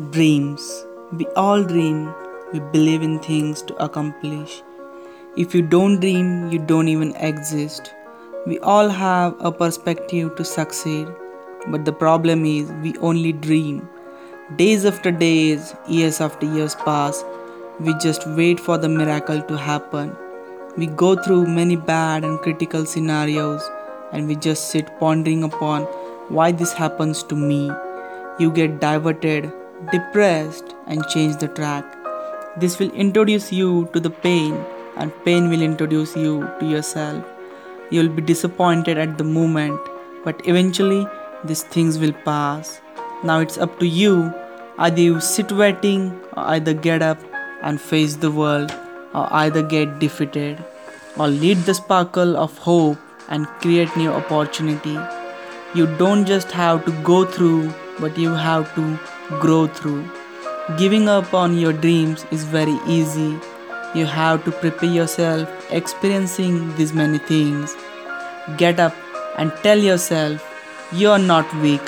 Dreams. We all dream. We believe in things to accomplish. If you don't dream, you don't even exist. We all have a perspective to succeed. But the problem is, we only dream. Days after days, years after years pass. We just wait for the miracle to happen. We go through many bad and critical scenarios and we just sit pondering upon why this happens to me. You get diverted depressed, and change the track. This will introduce you to the pain, and pain will introduce you to yourself. You will be disappointed at the moment, but eventually these things will pass. Now it's up to you. Either you sit waiting, or either get up and face the world, or either get defeated, or lead the sparkle of hope and create new opportunity. You don't just have to go through, but you have to grow through. Giving up on your dreams is very easy. You have to prepare yourself experiencing these many things. Get up and tell yourself you're not weak,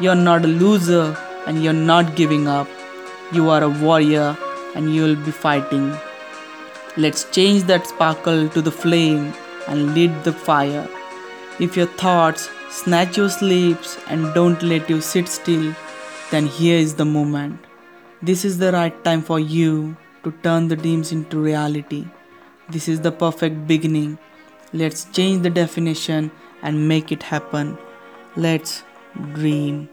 you're not a loser, and you're not giving up. You are a warrior and you'll be fighting. Let's change that sparkle to the flame and lead the fire. If your thoughts snatch your sleeps and don't let you sit still, then here is the moment. This is the right time for you to turn the dreams into reality. This is the perfect beginning. Let's change the definition and make it happen. Let's dream.